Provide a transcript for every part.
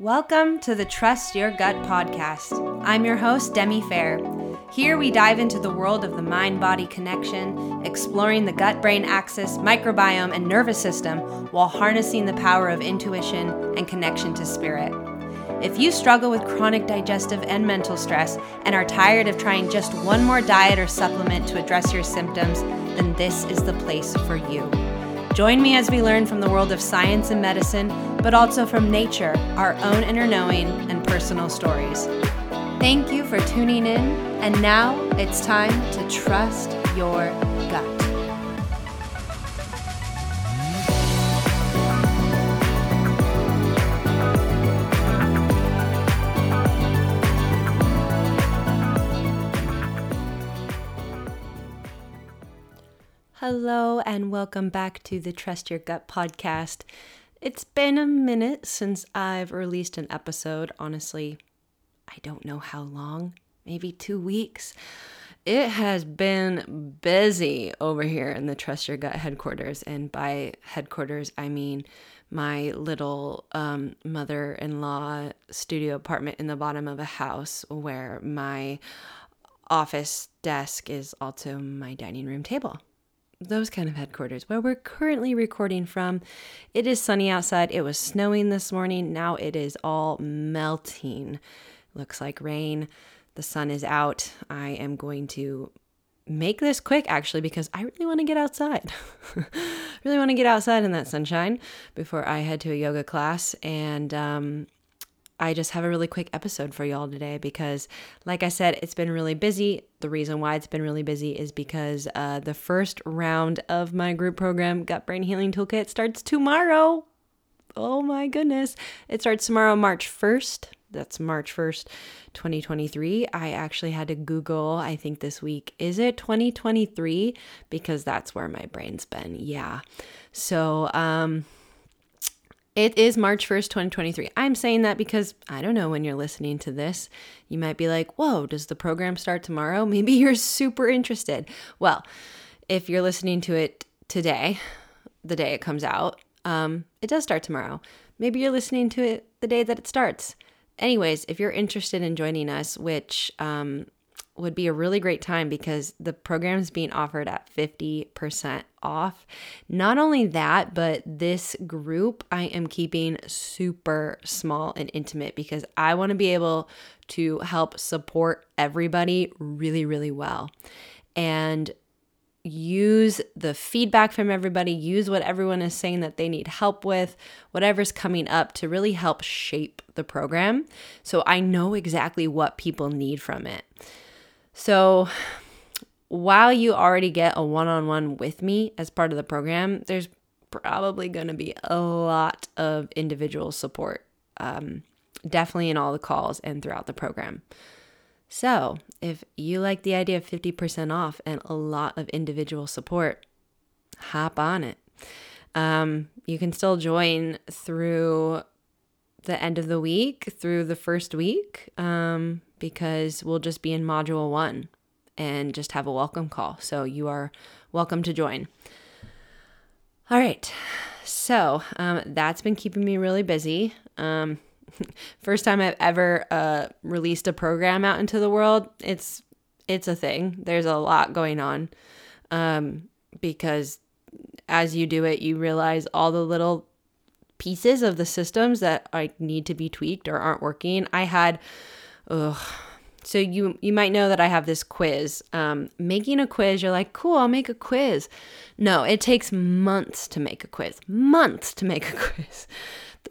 Welcome to the Trust Your Gut podcast. I'm your host, Demi Fair. Here we dive into the world of the mind body connection, exploring the gut brain axis, microbiome, and nervous system while harnessing the power of intuition and connection to spirit. If you struggle with chronic digestive and mental stress and are tired of trying just one more diet or supplement to address your symptoms, then this is the place for you. Join me as we learn from the world of science and medicine, but also from nature, our own inner knowing, and personal stories. Thank you for tuning in, and now it's time to trust your Hello, and welcome back to the Trust Your Gut podcast. It's been a minute since I've released an episode. Honestly, I don't know how long, maybe two weeks. It has been busy over here in the Trust Your Gut headquarters. And by headquarters, I mean my little um, mother in law studio apartment in the bottom of a house where my office desk is also my dining room table those kind of headquarters where we're currently recording from. It is sunny outside. It was snowing this morning. Now it is all melting. Looks like rain. The sun is out. I am going to make this quick actually because I really want to get outside. really want to get outside in that sunshine before I head to a yoga class and um I just have a really quick episode for y'all today because, like I said, it's been really busy. The reason why it's been really busy is because uh, the first round of my group program, Gut Brain Healing Toolkit, starts tomorrow. Oh my goodness. It starts tomorrow, March 1st. That's March 1st, 2023. I actually had to Google, I think this week, is it 2023? Because that's where my brain's been. Yeah. So, um, it is March 1st, 2023. I'm saying that because I don't know when you're listening to this. You might be like, whoa, does the program start tomorrow? Maybe you're super interested. Well, if you're listening to it today, the day it comes out, um, it does start tomorrow. Maybe you're listening to it the day that it starts. Anyways, if you're interested in joining us, which um, would be a really great time because the program is being offered at 50% off. Not only that, but this group I am keeping super small and intimate because I want to be able to help support everybody really, really well. And use the feedback from everybody, use what everyone is saying that they need help with, whatever's coming up to really help shape the program. So I know exactly what people need from it. So, while you already get a one on one with me as part of the program, there's probably going to be a lot of individual support, um, definitely in all the calls and throughout the program. So, if you like the idea of 50% off and a lot of individual support, hop on it. Um, you can still join through the end of the week, through the first week. Um, because we'll just be in module one and just have a welcome call. So you are welcome to join. All right. So um, that's been keeping me really busy. Um, first time I've ever uh, released a program out into the world. It's it's a thing. There's a lot going on um, because as you do it, you realize all the little pieces of the systems that I need to be tweaked or aren't working. I had Ugh. So you you might know that I have this quiz. Um, making a quiz, you're like, cool, I'll make a quiz. No, it takes months to make a quiz. Months to make a quiz.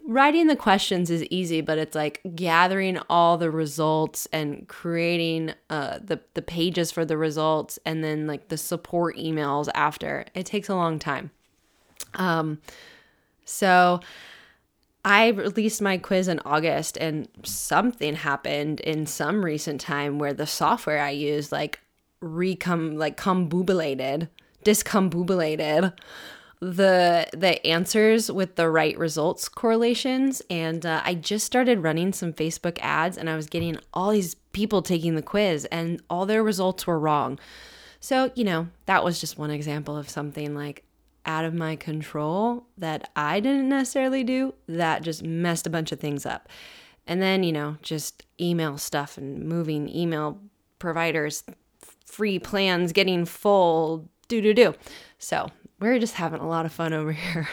Writing the questions is easy, but it's like gathering all the results and creating uh, the the pages for the results, and then like the support emails after. It takes a long time. Um, so I released my quiz in August and something happened in some recent time where the software I used like recom like combubulated, discombubulated the the answers with the right results correlations and uh, I just started running some Facebook ads and I was getting all these people taking the quiz and all their results were wrong. So, you know, that was just one example of something like out of my control that I didn't necessarily do that just messed a bunch of things up. And then, you know, just email stuff and moving email providers, free plans getting full, do do do. So we're just having a lot of fun over here.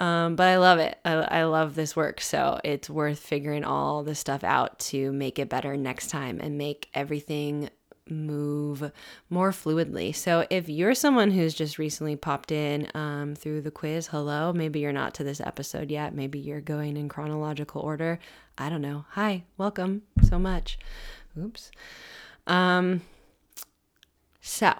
um, but I love it. I, I love this work. So it's worth figuring all this stuff out to make it better next time and make everything move more fluidly. So if you're someone who's just recently popped in um, through the quiz, hello, maybe you're not to this episode yet. Maybe you're going in chronological order. I don't know. Hi, welcome so much. Oops. Um, so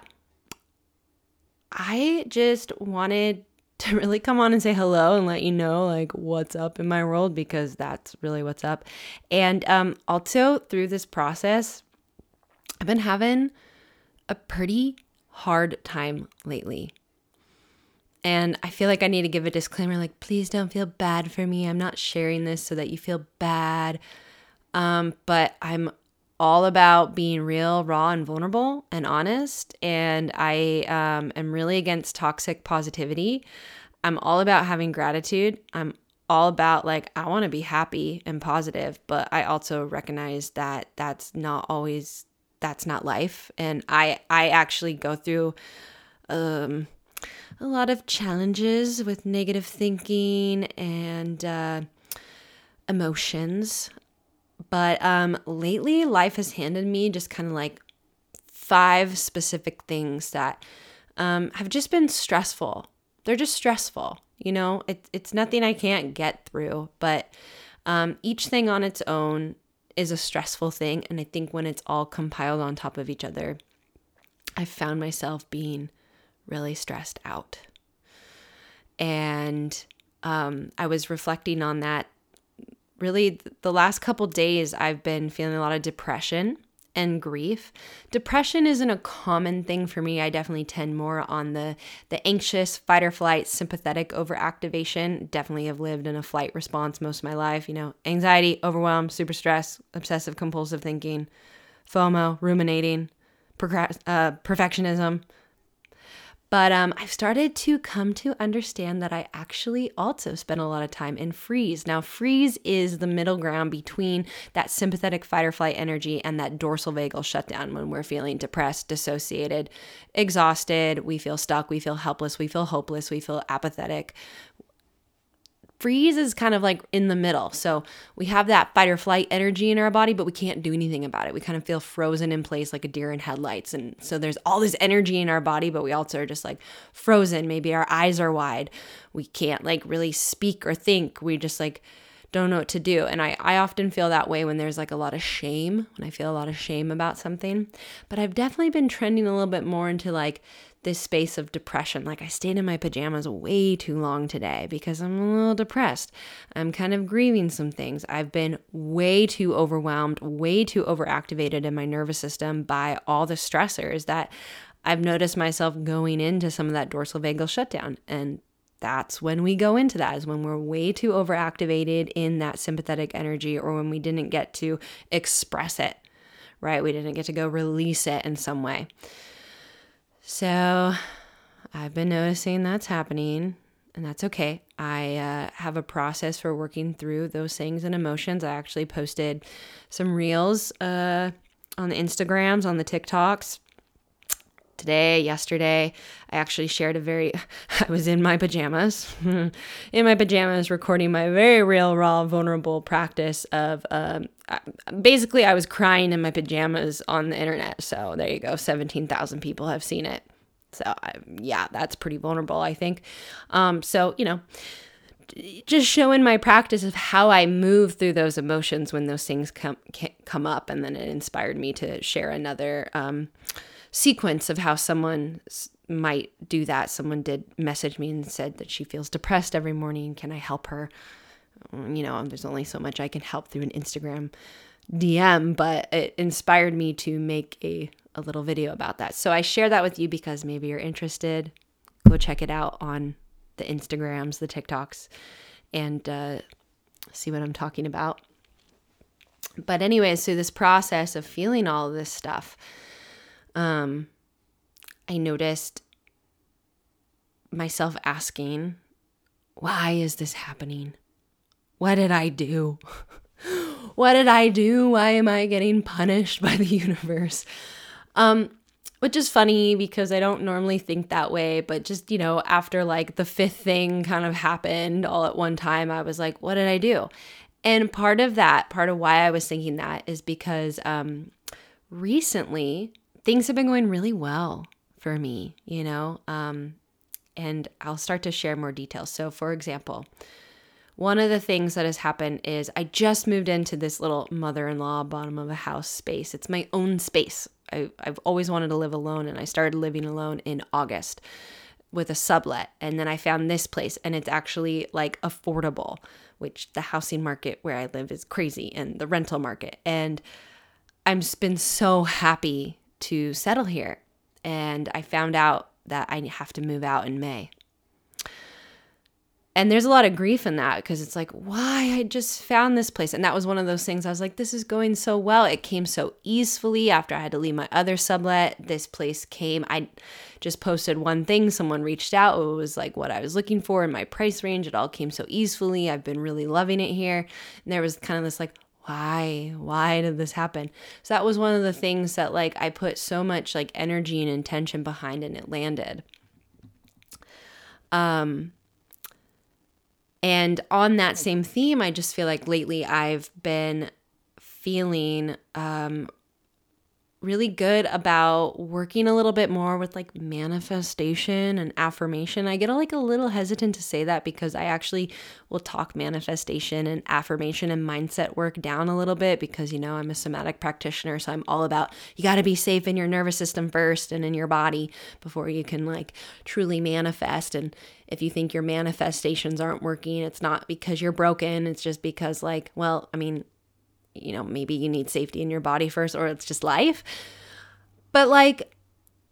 I just wanted to really come on and say hello and let you know like what's up in my world because that's really what's up. And um, also through this process, I've been having a pretty hard time lately. And I feel like I need to give a disclaimer like, please don't feel bad for me. I'm not sharing this so that you feel bad. Um, but I'm all about being real, raw, and vulnerable and honest. And I um, am really against toxic positivity. I'm all about having gratitude. I'm all about like, I want to be happy and positive, but I also recognize that that's not always that's not life. And i i actually go through um a lot of challenges with negative thinking and uh, emotions. But um lately life has handed me just kind of like five specific things that um, have just been stressful. They're just stressful you know? It, it's nothing i can't get through but um, each thing on its own is a stressful thing. And I think when it's all compiled on top of each other, I found myself being really stressed out. And um, I was reflecting on that. Really, the last couple days, I've been feeling a lot of depression and grief. Depression isn't a common thing for me. I definitely tend more on the the anxious, fight or flight, sympathetic overactivation. Definitely have lived in a flight response most of my life, you know, anxiety, overwhelm, super stress, obsessive compulsive thinking, FOMO, ruminating, uh, perfectionism, but um, I've started to come to understand that I actually also spend a lot of time in freeze. Now, freeze is the middle ground between that sympathetic fight or flight energy and that dorsal vagal shutdown when we're feeling depressed, dissociated, exhausted, we feel stuck, we feel helpless, we feel hopeless, we feel apathetic freeze is kind of like in the middle. So we have that fight or flight energy in our body, but we can't do anything about it. We kind of feel frozen in place like a deer in headlights. And so there's all this energy in our body, but we also are just like frozen. Maybe our eyes are wide. We can't like really speak or think. We just like don't know what to do. And I, I often feel that way when there's like a lot of shame, when I feel a lot of shame about something. But I've definitely been trending a little bit more into like this space of depression. Like I stayed in my pajamas way too long today because I'm a little depressed. I'm kind of grieving some things. I've been way too overwhelmed, way too overactivated in my nervous system by all the stressors that I've noticed myself going into some of that dorsal vagal shutdown. And that's when we go into that is when we're way too overactivated in that sympathetic energy or when we didn't get to express it, right? We didn't get to go release it in some way. So I've been noticing that's happening, and that's okay. I uh, have a process for working through those things and emotions. I actually posted some reels uh, on the Instagrams, on the TikToks today, yesterday. I actually shared a very, I was in my pajamas, in my pajamas, recording my very real, raw, vulnerable practice of um, basically, I was crying in my pajamas on the internet. So there you go. 17,000 people have seen it. So I, yeah, that's pretty vulnerable, I think. Um, so, you know, just showing my practice of how I move through those emotions when those things come come up, and then it inspired me to share another um, sequence of how someone might do that. Someone did message me and said that she feels depressed every morning. Can I help her? Mm, you know, there's only so much I can help through an Instagram DM, but it inspired me to make a, a little video about that. So I share that with you because maybe you're interested. Go check it out on the Instagrams, the TikToks, and uh, see what I'm talking about. But, anyways, so this process of feeling all of this stuff, um, I noticed myself asking, why is this happening? What did I do? what did I do? Why am I getting punished by the universe? Um, which is funny because I don't normally think that way, but just, you know, after like the fifth thing kind of happened all at one time, I was like, what did I do? And part of that, part of why I was thinking that is because um, recently things have been going really well for me, you know, um, and I'll start to share more details. So, for example, one of the things that has happened is I just moved into this little mother in law bottom of a house space. It's my own space. I, I've always wanted to live alone, and I started living alone in August with a sublet. And then I found this place, and it's actually like affordable, which the housing market where I live is crazy, and the rental market. And I've been so happy to settle here. And I found out that I have to move out in May. And there's a lot of grief in that because it's like why? I just found this place. And that was one of those things i was like this is going so well. It came so easily after i had to leave my other sublet. This place came. I just posted one thing. Someone reached out. It was like what i was looking for in my price range. It all came so easily. I've been really loving it here. And there was kind of this like why why did this happen? So that was one of the things that like i put so much like energy and intention behind and it landed. Um and on that same theme, I just feel like lately I've been feeling um, really good about working a little bit more with like manifestation and affirmation. I get like a little hesitant to say that because I actually will talk manifestation and affirmation and mindset work down a little bit because you know I'm a somatic practitioner so I'm all about you got to be safe in your nervous system first and in your body before you can like truly manifest and if you think your manifestations aren't working it's not because you're broken it's just because like well I mean you know, maybe you need safety in your body first or it's just life. But like,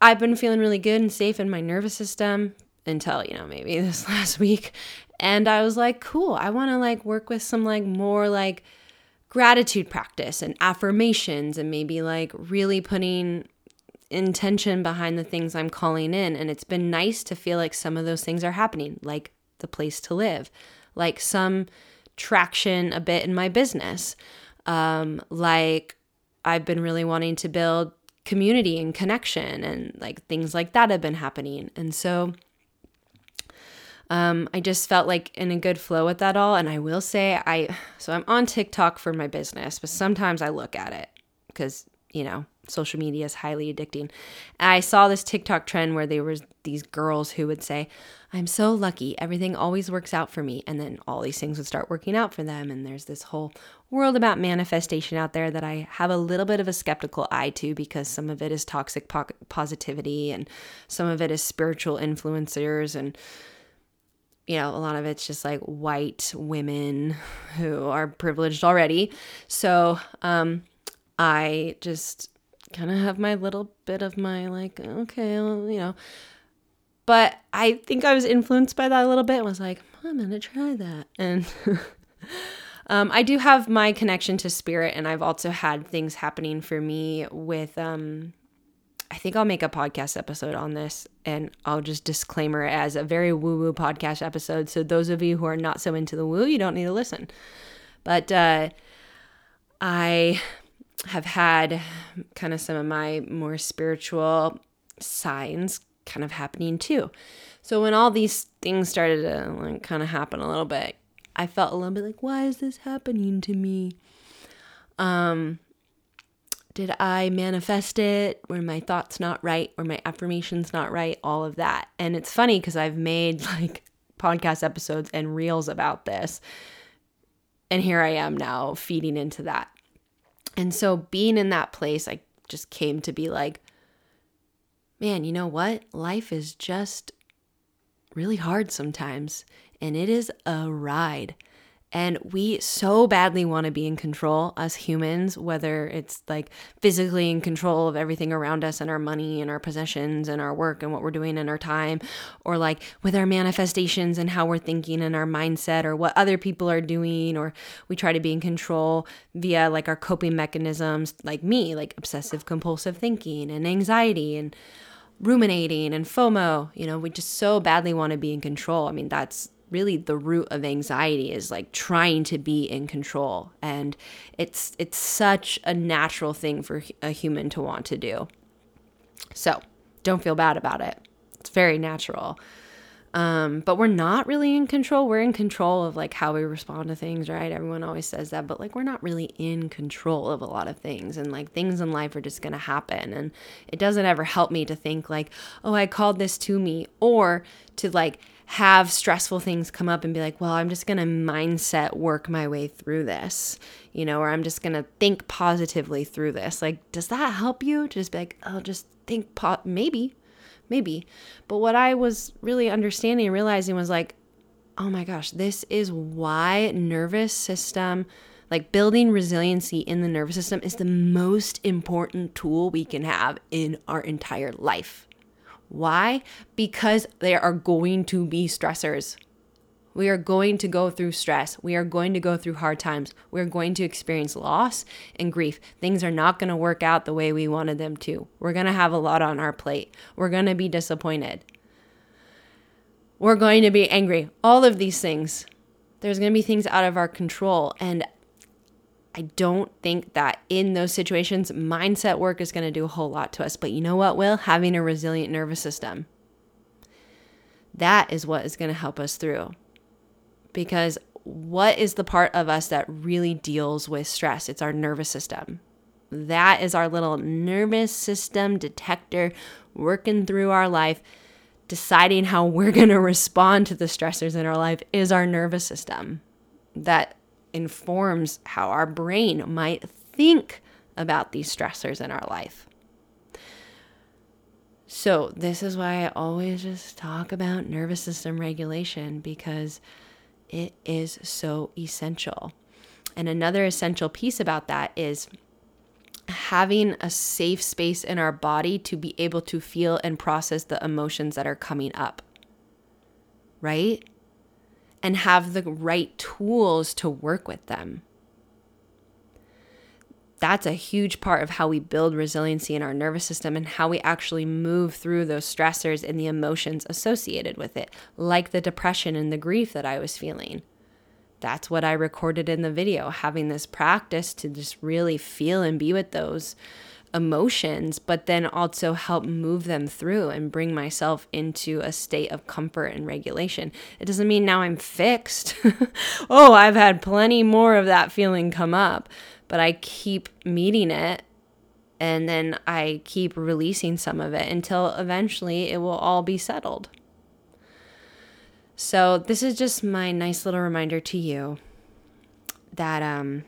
I've been feeling really good and safe in my nervous system until, you know, maybe this last week. And I was like, cool, I want to like work with some like more like gratitude practice and affirmations and maybe like really putting intention behind the things I'm calling in. And it's been nice to feel like some of those things are happening, like the place to live, like some traction a bit in my business. Um, like I've been really wanting to build community and connection and like things like that have been happening. And so um, I just felt like in a good flow with that all. And I will say, I so I'm on TikTok for my business, but sometimes I look at it because you know social media is highly addicting. I saw this TikTok trend where there was these girls who would say, "I'm so lucky. Everything always works out for me." And then all these things would start working out for them and there's this whole world about manifestation out there that I have a little bit of a skeptical eye to because some of it is toxic po- positivity and some of it is spiritual influencers and you know, a lot of it's just like white women who are privileged already. So, um, I just kind of have my little bit of my like, okay, well, you know. But I think I was influenced by that a little bit. I was like, I'm gonna try that, and um, I do have my connection to spirit, and I've also had things happening for me with. Um, I think I'll make a podcast episode on this, and I'll just disclaimer it as a very woo woo podcast episode. So those of you who are not so into the woo, you don't need to listen. But uh, I have had kind of some of my more spiritual signs kind of happening too. So when all these things started to like kind of happen a little bit, I felt a little bit like, why is this happening to me? Um, did I manifest it? Were my thoughts not right? Were my affirmations not right? All of that. And it's funny because I've made like podcast episodes and reels about this. And here I am now feeding into that. And so being in that place, I just came to be like, man, you know what? Life is just really hard sometimes, and it is a ride. And we so badly want to be in control as humans, whether it's like physically in control of everything around us and our money and our possessions and our work and what we're doing in our time, or like with our manifestations and how we're thinking and our mindset or what other people are doing, or we try to be in control via like our coping mechanisms, like me, like obsessive compulsive thinking and anxiety and ruminating and FOMO. You know, we just so badly want to be in control. I mean, that's really the root of anxiety is like trying to be in control and it's it's such a natural thing for a human to want to do so don't feel bad about it it's very natural um, but we're not really in control. We're in control of like how we respond to things, right? Everyone always says that, but like we're not really in control of a lot of things. And like things in life are just to happen. And it doesn't ever help me to think like, oh, I called this to me, or to like have stressful things come up and be like, well, I'm just going to mindset work my way through this, you know, or I'm just going to think positively through this. Like, does that help you to just be like, oh, just think, po- maybe maybe. But what I was really understanding and realizing was like, oh my gosh, this is why nervous system, like building resiliency in the nervous system, is the most important tool we can have in our entire life. Why? Because there are going to be stressors. We are going to go through stress. We are going to go through hard times. We're going to experience loss and grief. Things are not going to work out the way we wanted them to. We're going to have a lot on our plate. We're going to be disappointed. We're going to be angry. All of these things. There's going to be things out of our control. And I don't think that in those situations, mindset work is going to do a whole lot to us. But you know what, Will? Having a resilient nervous system. That is what is going to help us through because what is the part of us that really deals with stress? It's our nervous system. That is our little nervous system detector working through our life, deciding how we're going to respond to the stressors in our life is our nervous system. That informs how our brain might think about these stressors in our life. So, this is why I always just talk about nervous system regulation because it is so essential. And another essential piece about that is having a safe space in our body to be able to feel and process the emotions that are coming up. Right? And have the right tools to work with them that's a huge part of how we build resiliency in our nervous system and how we actually move through those stressors and the emotions associated with it, like the depression and the grief that I was feeling. That's what I recorded in the video, having this practice to just really feel and be with those emotions, but then also help move them through and bring myself into a state of comfort and regulation. It doesn't mean now I'm fixed. oh, I've had plenty more of that feeling come up but I keep meeting it and then I keep releasing some of it until eventually it will all be settled. So, this is just my nice little reminder to you that um,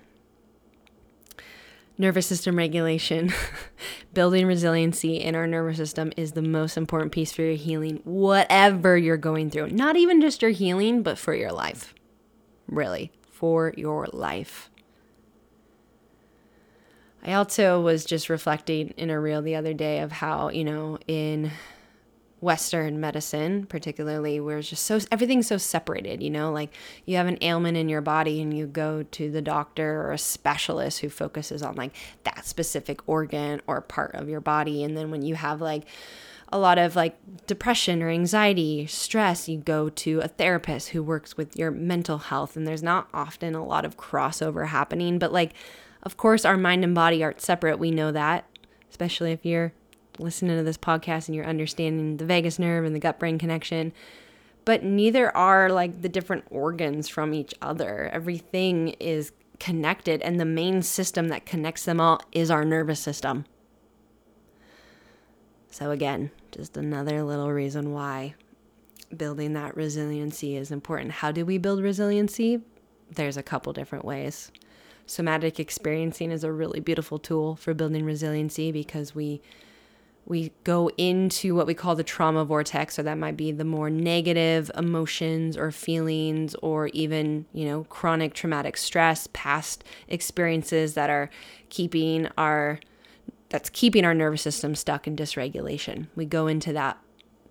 nervous system regulation, building resiliency in our nervous system is the most important piece for your healing, whatever you're going through. Not even just your healing, but for your life. Really, for your life. I also was just reflecting in a reel the other day of how, you know, in Western medicine, particularly, where it's just so everything's so separated, you know, like you have an ailment in your body and you go to the doctor or a specialist who focuses on like that specific organ or part of your body. And then when you have like a lot of like depression or anxiety, stress, you go to a therapist who works with your mental health. And there's not often a lot of crossover happening, but like of course, our mind and body aren't separate. We know that, especially if you're listening to this podcast and you're understanding the vagus nerve and the gut brain connection. But neither are like the different organs from each other. Everything is connected, and the main system that connects them all is our nervous system. So, again, just another little reason why building that resiliency is important. How do we build resiliency? There's a couple different ways somatic experiencing is a really beautiful tool for building resiliency because we we go into what we call the trauma vortex so that might be the more negative emotions or feelings or even you know chronic traumatic stress past experiences that are keeping our that's keeping our nervous system stuck in dysregulation we go into that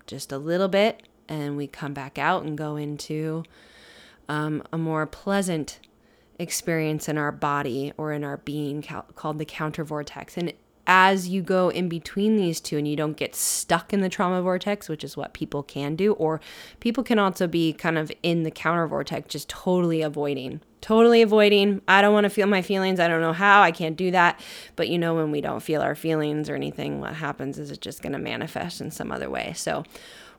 just a little bit and we come back out and go into um, a more pleasant experience in our body or in our being called the counter vortex. And as you go in between these two and you don't get stuck in the trauma vortex, which is what people can do, or people can also be kind of in the counter vortex, just totally avoiding. Totally avoiding. I don't want to feel my feelings. I don't know how. I can't do that. But you know, when we don't feel our feelings or anything, what happens is it's just going to manifest in some other way. So,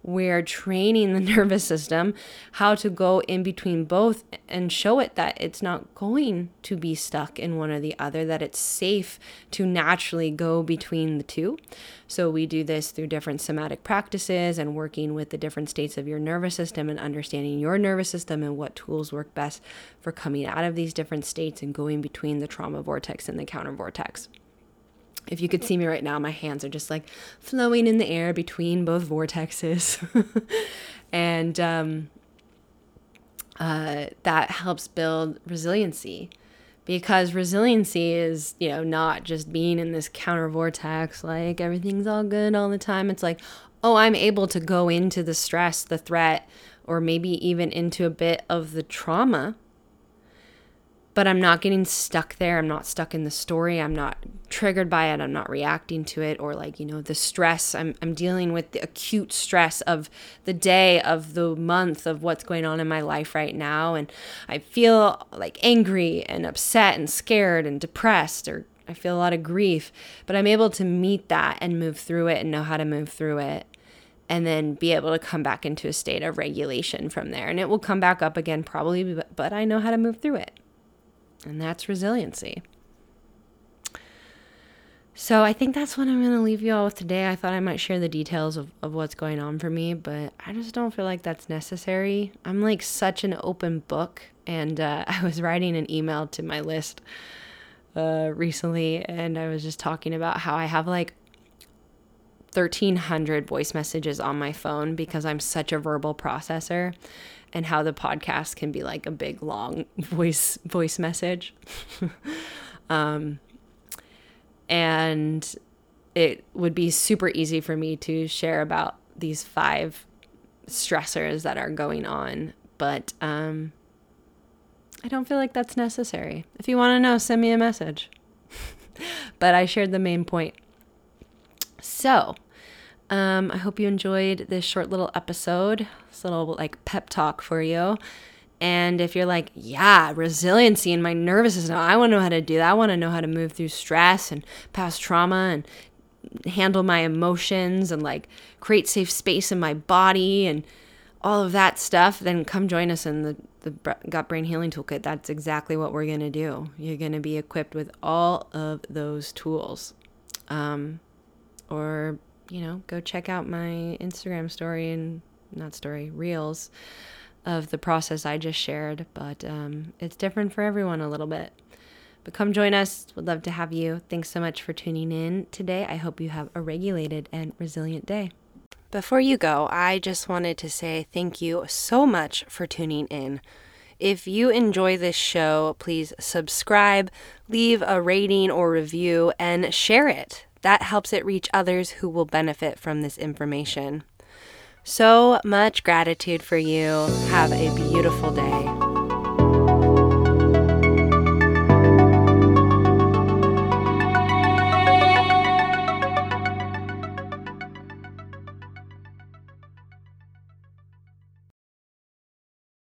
we're training the nervous system how to go in between both and show it that it's not going to be stuck in one or the other, that it's safe to naturally go between the two. So, we do this through different somatic practices and working with the different states of your nervous system and understanding your nervous system and what tools work best for coming out of these different states and going between the trauma vortex and the counter vortex. If you could see me right now, my hands are just like flowing in the air between both vortexes. and um, uh, that helps build resiliency because resiliency is, you know, not just being in this counter vortex, like everything's all good all the time. It's like, oh, I'm able to go into the stress, the threat, or maybe even into a bit of the trauma but I'm not getting stuck there. I'm not stuck in the story. I'm not triggered by it. I'm not reacting to it or like, you know, the stress. I'm, I'm dealing with the acute stress of the day, of the month, of what's going on in my life right now. And I feel like angry and upset and scared and depressed or I feel a lot of grief, but I'm able to meet that and move through it and know how to move through it and then be able to come back into a state of regulation from there. And it will come back up again probably, but I know how to move through it. And that's resiliency. So I think that's what I'm going to leave you all with today. I thought I might share the details of, of what's going on for me, but I just don't feel like that's necessary. I'm like such an open book. And uh, I was writing an email to my list uh, recently, and I was just talking about how I have like 1300 voice messages on my phone because I'm such a verbal processor and how the podcast can be like a big long voice voice message. Um, and it would be super easy for me to share about these five stressors that are going on but um, i don't feel like that's necessary. If you want to know send me a message. But i shared the main point. So um, I hope you enjoyed this short little episode, this little like pep talk for you. And if you're like, yeah, resiliency and my nervous system, I want to know how to do that. I want to know how to move through stress and past trauma and handle my emotions and like create safe space in my body and all of that stuff, then come join us in the, the Gut Brain Healing Toolkit. That's exactly what we're going to do. You're going to be equipped with all of those tools. Um, or you know, go check out my Instagram story and not story, reels of the process I just shared. But um, it's different for everyone a little bit. But come join us. Would love to have you. Thanks so much for tuning in today. I hope you have a regulated and resilient day. Before you go, I just wanted to say thank you so much for tuning in. If you enjoy this show, please subscribe, leave a rating or review, and share it. That helps it reach others who will benefit from this information. So much gratitude for you. Have a beautiful day.